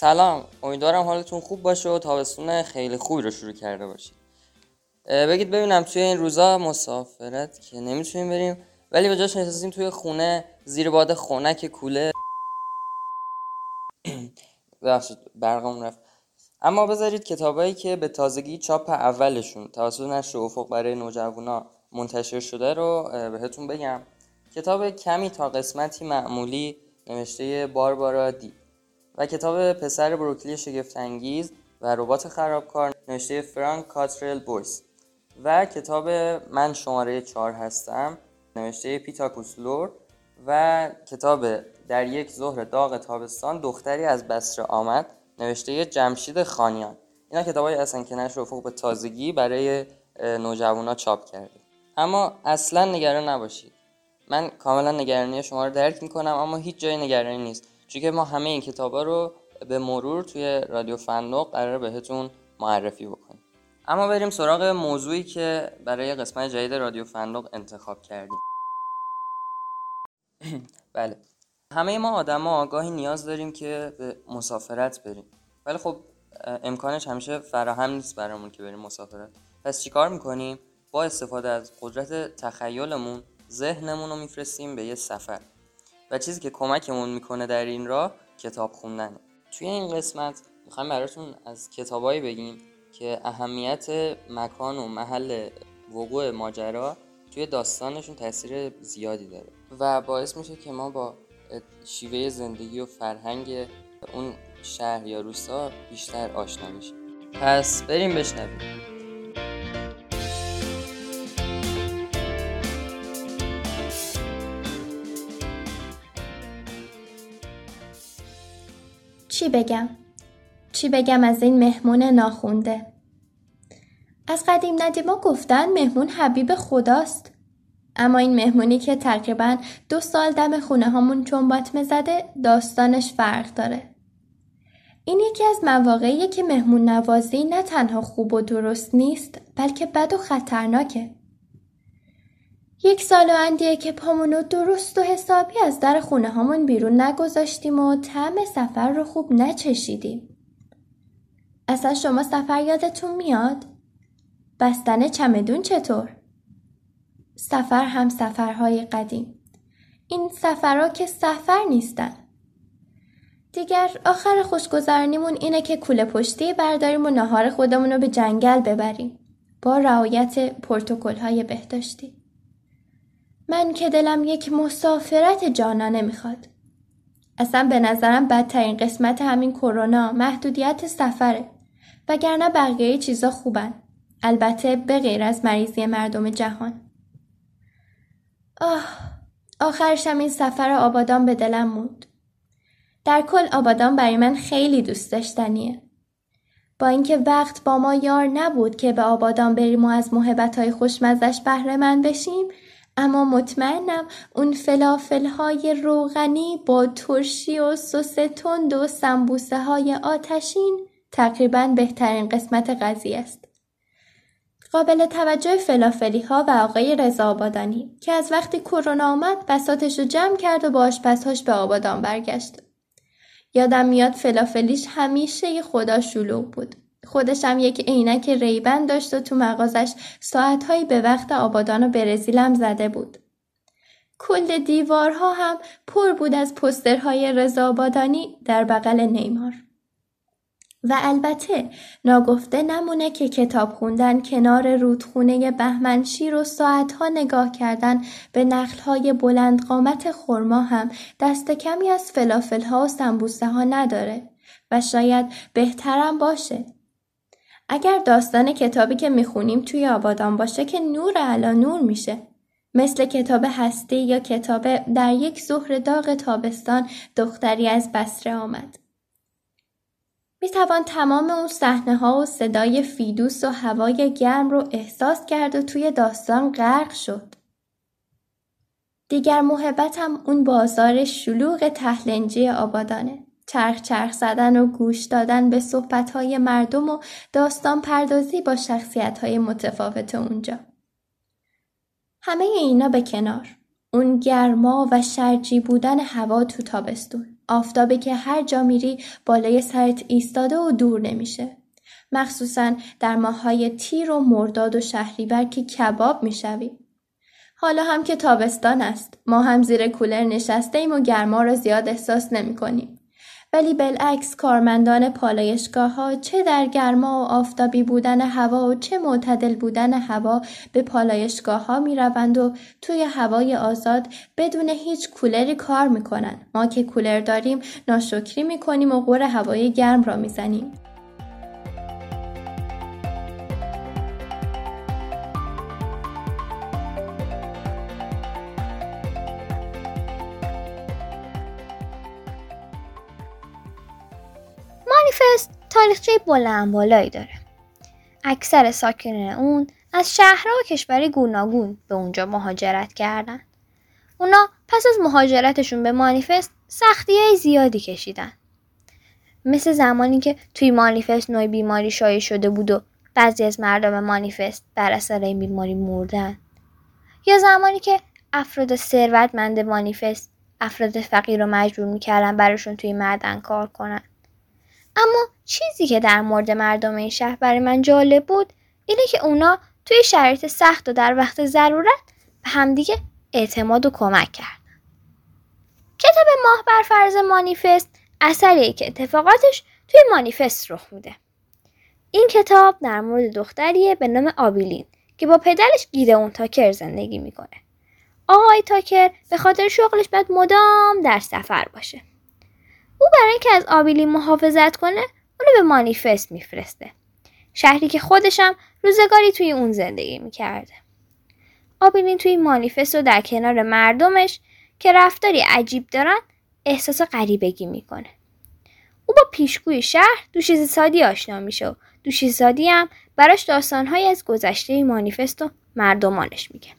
سلام. امیدوارم حالتون خوب باشه و تابستون خیلی خوبی رو شروع کرده باشید. بگید ببینم توی این روزا مسافرت که نمی‌تونیم بریم ولی به جاش نشستیم توی خونه زیر باد خونک کوله. ببخشید برقمون رفت. اما بذارید کتابایی که به تازگی چاپ اولشون توسط نشر افق برای نوجوانا منتشر شده رو بهتون بگم. کتاب کمی تا قسمتی معمولی نوشته باربارا دی. و کتاب پسر بروکلی شگفتانگیز و ربات خرابکار نوشته فرانک کاترل بویس و کتاب من شماره چهار هستم نوشته پیتاکوس لور و کتاب در یک ظهر داغ تابستان دختری از بسره آمد نوشته جمشید خانیان. اینا کتابایی هستن که نشر افق به تازگی برای نوجوانا چاپ کرده. اما اصلا نگران نباشید. من کاملا نگرانی شما رو درک می‌کنم اما هیچ جای نگرانی نیست. چون که ما همه این کتابا رو به مرور توی رادیو فندق قرار بهتون معرفی بکنیم. اما بریم سراغ موضوعی که برای قسمت جدید رادیو فندق انتخاب کردیم. بله. همه ما آدما گاهی نیاز داریم که به مسافرت بریم. ولی خب امکانش همیشه فراهم نیست برامون که بریم مسافرت. پس چیکار می‌کنیم؟ با استفاده از قدرت تخیلمون ذهنمون رو میفرستیم به یه سفر. و چیزی که کمکمون می‌کنه در این راه کتاب خوندنه توی این قسمت می‌خوایم براتون از کتابایی بگیم که اهمیت مکان و محل وقوع ماجرا توی داستانشون تاثیر زیادی داره. و باعث میشه که ما با شیوه زندگی و فرهنگ اون شهر یا روستا بیشتر آشنا میشیم پس بریم بشنویم. چی بگم؟ چی بگم از این مهمون ناخونده؟ از قدیم ندیما گفتن مهمون حبیب خداست. اما این مهمونی که تقریبا دو سال دم خونه هامون چون باطمه زده داستانش فرق داره. این یکی از مواقعیه که مهمون نوازی نه تنها خوب و درست نیست بلکه بد و خطرناکه. یک سال و اندیه که پامونو درست و حسابی از در خونه هامون بیرون نگذاشتیم و طعم سفر رو خوب نچشیدیم. اصلا شما سفر یادتون میاد؟ بستن چمدون چطور؟ سفر هم سفرهای قدیم. این سفرها که سفر نیستن. دیگر آخر خوشگذرانیمون اینه که کوله پشتی برداریم و نهار خودمون رو به جنگل ببریم. با رعایت پروتکل های بهداشتی. من که دلم یک مسافرت جانانه می‌خواد. اصلا به نظرم بدترین قسمت همین کرونا محدودیت سفره وگرنه بقیه چیزا خوبن. البته به غیر از مریضی مردم جهان. آه آخرشم این سفر آبادان به دلم موند. در کل آبادان برای من خیلی دوست داشتنیه. با اینکه وقت با ما یار نبود که به آبادان بریم و از محبت های خوشمزش بهره من بشیم اما مطمئنم اون فلافل های روغنی با ترشی و سس تند و سمبوسه های آتشین تقریبا بهترین قسمت قضیه است. قابل توجه فلافلی ها و آقای رضا آبادانی که از وقتی کرونا آمد بساتش رو جمع کرد و با آشپزهاش به آبادان برگشت. یادم میاد فلافلیش همیشه خدا شلوغ بود. خودش هم یک عینک ریبن داشت و تو مغازش ساعتهایی به وقت آبادان و برزیلم زده بود. کل دیوارها هم پر بود از پسترهای رضا آبادانی در بغل نیمار. و البته ناگفته نمونه که کتاب خوندن کنار رودخونه بهمنشیر و ساعتها نگاه کردن به نخلهای بلند قامت خرما هم دست کمی از فلافلها و سنبوسه ها نداره و شاید بهترم باشه اگر داستان کتابی که می‌خونیم توی آبادان باشه که نور علا نور میشه. مثل کتاب هستی یا کتاب در یک ظهر داغ تابستان دختری از بسره آمد. می توان تمام اون صحنه ها و صدای فیدوس و هوای گرم رو احساس کرد و توی داستان غرق شد. دیگر محبتم اون بازار شلوغ تهلنجی آبادانه. چرخ چرخ زدن و گوش دادن به صحبتهای مردم و داستان پردازی با شخصیتهای متفاوت اونجا. همه اینا به کنار. اون گرما و شرجی بودن هوا تو تابستون. آفتابی که هر جا میری بالای سرت ایستاده و دور نمیشه. مخصوصا در ماهای تیر و مرداد و شهریور که کباب می‌شوی. حالا هم که تابستان است ما هم زیر کولر نشسته ایم و گرما را زیاد احساس نمی کنیم. ولی بالعکس کارمندان پالایشگاه ها چه در گرما و آفتابی بودن هوا و چه معتدل بودن هوا به پالایشگاه ها می روند و توی هوای آزاد بدون هیچ کولری کار می‌کنن. ما که کولر داریم ناشکری می‌کنیم و غور هوای گرم را می‌زنیم. مانیفست تاریخچه بلند بالایی داره. اکثر ساکنان اون از شهرها و کشور گوناگون به اونجا مهاجرت کردن. اونا پس از مهاجرتشون به مانیفست سختی های زیادی کشیدن. مثل زمانی که توی مانیفست نوع بیماری شایع شده بود و بعضی از مردم مانیفست بر اثر این بیماری مردن. یا زمانی که افراد ثروتمند مانیفست افراد فقیر رو مجبور می‌کردن براشون توی معدن کار کنن. اما چیزی که در مورد مردم این شهر برای من جالب بود اینه که اونا توی شرایط سخت و در وقت ضرورت به همدیگه اعتماد و کمک کردن. کتاب ماه بر فرض مانیفست اثریه که اتفاقاتش توی مانیفست رخ میده. این کتاب در مورد دختریه به نام آبیلین که با پدرش اون تاکر زندگی می‌کنه. آقای تاکر به خاطر شغلش باید مدام در سفر باشه. برای اینکه از آبیلین محافظت کنه اونو به مانیفست میفرسته. شهری که خودشم روزگاری توی اون زندگی می‌کرده. آبیلین توی مانیفست و در کنار مردمش که رفتاری عجیب دارن احساس غریبگی می‌کنه. او با پیشگوی شهر دوشیزه سادی آشنا میشه و دوشیزه سادی هم براش داستانهایی از گذشته مانیفست و مردمانش میگه.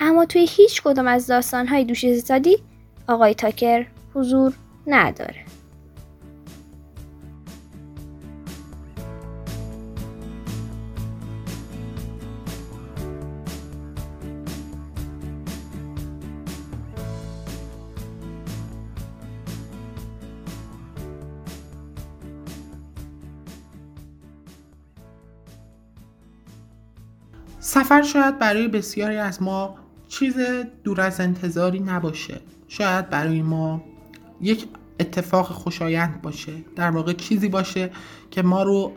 اما توی هیچ کدوم از داستانهای دوشیزه سادی آقای تاکر حضور نداره. سفر شاید برای بسیاری از ما چیز دور از انتظاری نباشه. شاید برای ما یک اتفاق خوشایند باشه. در واقع چیزی باشه که ما رو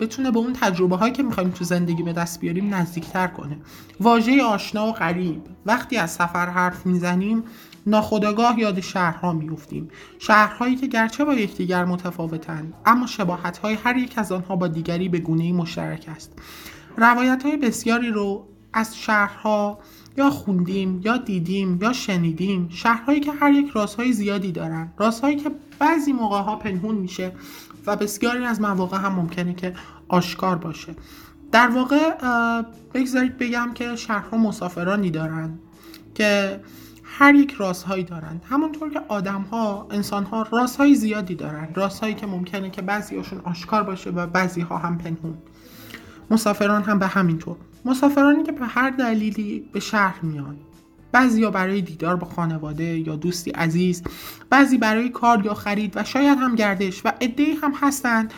بتونه به اون تجربه هایی که می‌خوایم تو زندگی به دست بیاریم نزدیکتر کنه. واژه آشنا و غریب. وقتی از سفر حرف می‌زنیم ناخداگاه یاد شهرها میفتیم شهرهایی که گرچه با یکدیگر متفاوتند اما شباهت های هر یک از آنها با دیگری به گونه مشترک است. روایت های بسیاری رو از شهرها یا خوندیم یا دیدیم یا شنیدیم. شهرهایی که هر یک رازهای زیادی دارن. رازهایی که بعضی موقع ها پنهون میشه و بسیاری از مواقع هم ممکنه که آشکار باشه. در واقع بگذارید بگم که شهرها مسافرانی دارن که هر یک رازهایی دارن. همونطور که آدم ها انسان ها رازهای زیادی دارن. رازهایی که ممکنه که بعضی هاشون آشکار باشه و بعضی ها هم پنهون. مسافران هم به همین طور مسافرانی که به هر دلیلی به شهر میان. بعضی برای دیدار با خانواده یا دوستی عزیز بعضی برای کار یا خرید و شاید هم گردش و عدهای هم هستند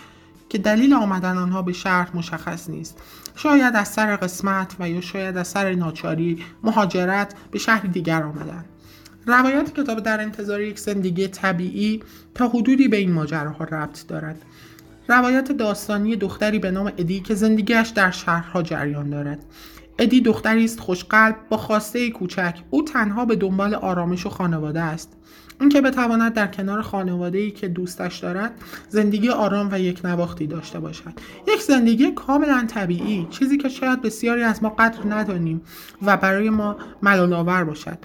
که دلیل آمدن آنها به شهر مشخص نیست. شاید از سر قسمت و یا شاید از سر ناچاری مهاجرت به شهر دیگر آمدن. روایت کتاب در انتظار یک زندگی طبیعی تا حدودی به این ماجراها ربط دارد. روایت داستانی دختری به نام ادی که زندگیش در شهرها جریان دارد. ادی دختری است خوشقلب با خواسته کوچک. او تنها به دنبال آرامش و خانواده است. اینکه بتواند در کنار خانواده ای که دوستش دارد زندگی آرام و یک نواختی داشته باشد. یک زندگی کاملا طبیعی چیزی که شاید بسیاری از ما قدر ندانیم و برای ما ملالآور باشد.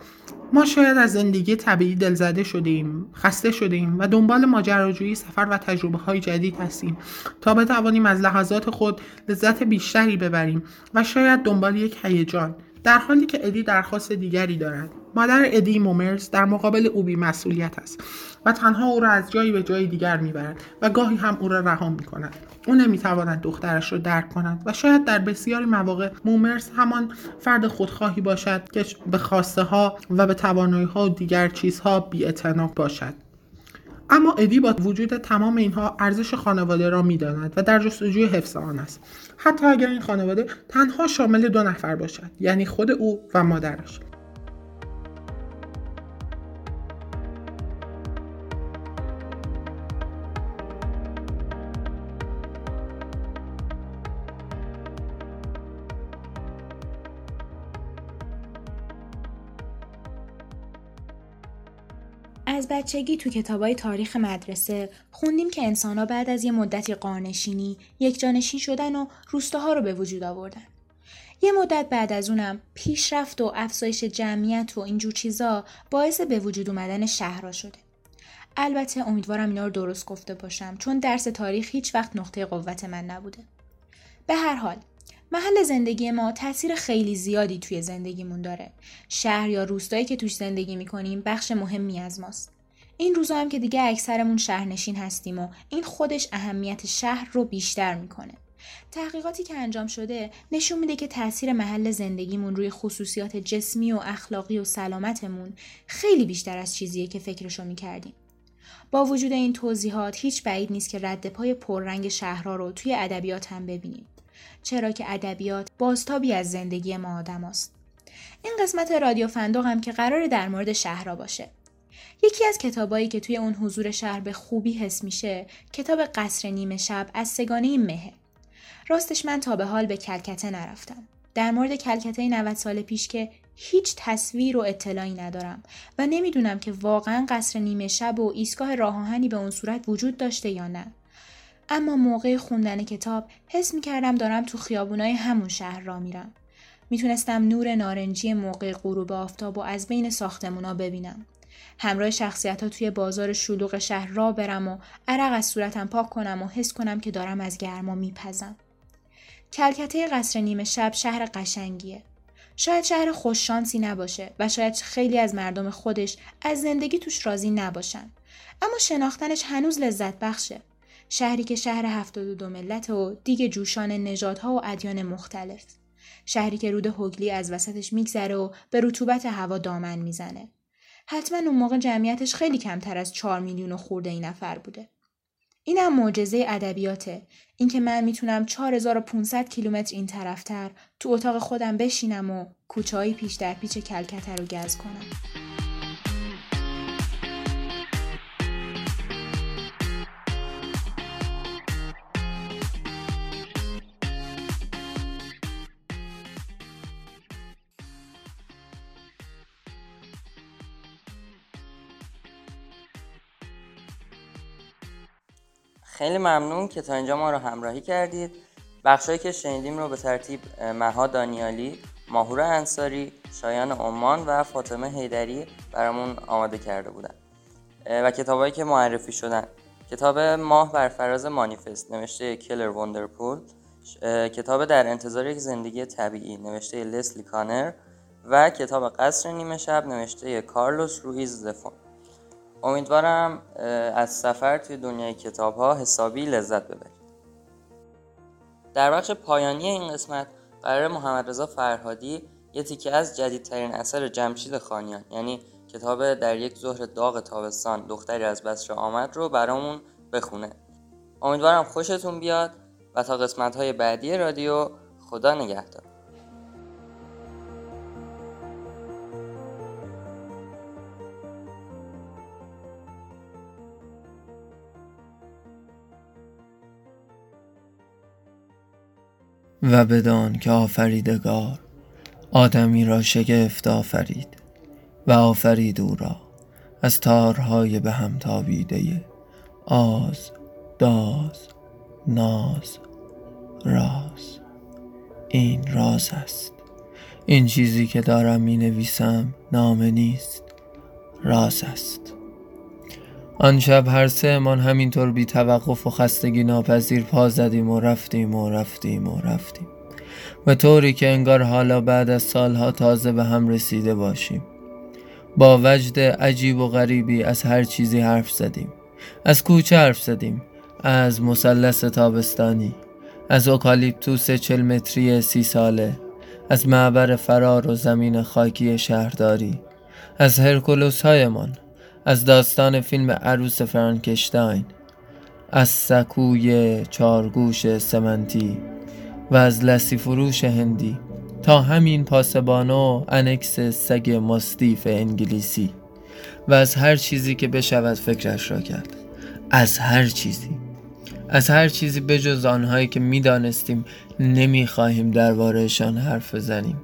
ما شاید از زندگی طبیعی دلزده شده ایم خسته شده ایم و دنبال ماجراجویی سفر و تجربه های جدید هستیم تا بتوانیم از لحظات خود لذت بیشتری ببریم و شاید دنبال یک هیجان. در حالی که ادی درخواست دیگری دارد. مادر ادی مومرز در مقابل او بی مسئولیت است و تنها او را از جایی به جای دیگر می‌برد و گاهی هم او را رها می‌کند. او نمی‌تواند دخترش را درک کند و شاید در بسیاری مواقع مومرز همان فرد خودخواهی باشد که به خواسته ها و به توانایی ها و دیگر چیزها بی باشد. اما ادی با وجود تمام اینها ارزش خانواده را می‌داند و در جستجوی حفظ آن است. حتی اگر این خانواده تنها شامل دو نفر باشد یعنی خود او و مادرش. بچگی تو کتابای تاریخ مدرسه خوندیم که انسانها بعد از یه مدتی قارنشینی یک جانشین شدن و روستاها رو به وجود آوردن. یه مدت بعد از اونم پیشرفت و افزایش جمعیت و اینجور چیزا باعث به وجود اومدن شهرها شده. البته امیدوارم اینا رو درست گفته باشم چون درس تاریخ هیچ وقت نقطه قوت من نبوده. به هر حال محل زندگی ما تاثیر خیلی زیادی توی زندگیمون داره. شهر یا روستایی که توش زندگی می‌کنیم بخش مهمی از ماست. این روزا هم که دیگه اکثرمون شهرنشین هستیم و این خودش اهمیت شهر رو بیشتر می‌کنه. تحقیقاتی که انجام شده نشون میده که تاثیر محل زندگیمون روی خصوصیات جسمی و اخلاقی و سلامتمون خیلی بیشتر از چیزیه که فکرشو می‌کردیم. با وجود این توضیحات هیچ بعید نیست که رد پای پررنگ شهرها رو توی ادبیات هم ببینیم. چرا که ادبیات بازتابی از زندگی ما آدم است. این قسمت رادیو فندق هم که قرار در مورد شهرها باشه. یکی از کتابایی که توی اون حضور شهر به خوبی حس میشه کتاب قصر نیمه شب از سگانه مهه. راستش من تا به حال به کلکته نرفتم. در مورد کلکته 90 سال پیش که هیچ تصویر و اطلاعی ندارم و نمی‌دونم که واقعا قصر نیمه شب و ایستگاه راهانی به اون صورت وجود داشته یا نه. اما موقع خوندن کتاب حس می کردم دارم تو خیابونای همون شهر را میرم. می‌تونستم نور نارنجی موقع غروب آفتاب و از بین ساختمونا ببینم. همراه شخصیت ها توی بازار شلوغ شهر را برم و عرق از صورتم پاک کنم و حس کنم که دارم از گرما میپزم. کلکته قصر نیمه شب شهر قشنگیه. شاید شهر خوششانسی نباشه و شاید خیلی از مردم خودش از زندگی توش راضی نباشن. اما شناختنش هنوز لذت بخشه. شهری که شهر هفتاد و دو ملت و دیگه جوشان نژادها و ادیان مختلف. شهری که رود هگلی از وسطش میگذره و به رطوبت هوا دامن می‌زنه. حتما اون موقع جمعیتش خیلی کمتر از چهار میلیون و خورده این نفر بوده. این هم معجزه ادبیاته اینکه من می‌تونم 4500 کیلومتر این طرفتر تو اتاق خودم بشینم و کوچه‌ای پیش در پیچ کلکته رو گز کنم. خیلی ممنون که تا اینجا ما رو همراهی کردید. بخشایی که شنیدیم رو به ترتیب مها دانیالی ماهور انصاری شایان عمان و فاطمه هیدری برامون آماده کرده بودن. و کتابایی که معرفی شدن. کتاب ماه بر فراز مانیفست نوشته کلر وندرپول. کتاب در انتظار یک زندگی طبیعی نوشته لسلی کانر. و کتاب قصر نیمه شب نوشته کارلوس رویز زفون. امیدوارم از سفر توی دنیای کتاب ها حسابی لذت ببرید. در بخش پایانی این قسمت قرار محمد رضا فرهادی یه تیکه از جدیدترین اثر جمشید خانیان یعنی کتاب در یک ظهر داغ تابستان دختری از بسره آمد رو برامون بخونه. امیدوارم خوشتون بیاد و تا قسمت های بعدی رادیو خدا نگهدار. و بدان که آفریدگار آدمی را شگفت آفرید و آفرید او را از تارهای به هم تابیده آز داز ناز راز. این راز است. این چیزی که دارم می نویسم نامه نیست. راز است. آن شب هر سه من همینطور بی توقف و خستگی ناپذیر پا زدیم و رفتیم و رفتیم و رفتیم. و طوری که انگار حالا بعد از سالها تازه به هم رسیده باشیم. با وجد عجیب و غریبی از هر چیزی حرف زدیم. از کوچه حرف زدیم. از مثلث تابستانی. از اوکالیپتوس چل متری سی ساله. از معبر فرار و زمین خاکی شهرداری. از هرکولوس هایمان از داستان فیلم عروس فرانکشتاین از سکوی چارگوش سمنتی و از لسی فروش هندی تا همین پاسبانو انکس سگ ماستیف انگلیسی و از هر چیزی که بشود فکرش را کرد. از هر چیزی. از هر چیزی بجز آنهایی که می‌دانستیم نمی‌خواهیم دربارهشان حرف بزنیم.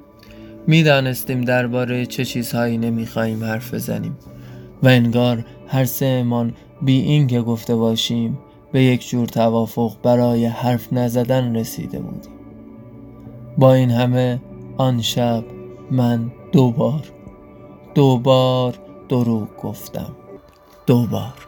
می‌دانستیم درباره چه چیزهایی نمی‌خواهیم حرف بزنیم. و انگار هر سهمان بی این که گفته باشیم به یک جور توافق برای حرف نزدن رسیده بودیم. با این همه آن شب من دوبار دوبار دروغ گفتم. دوبار.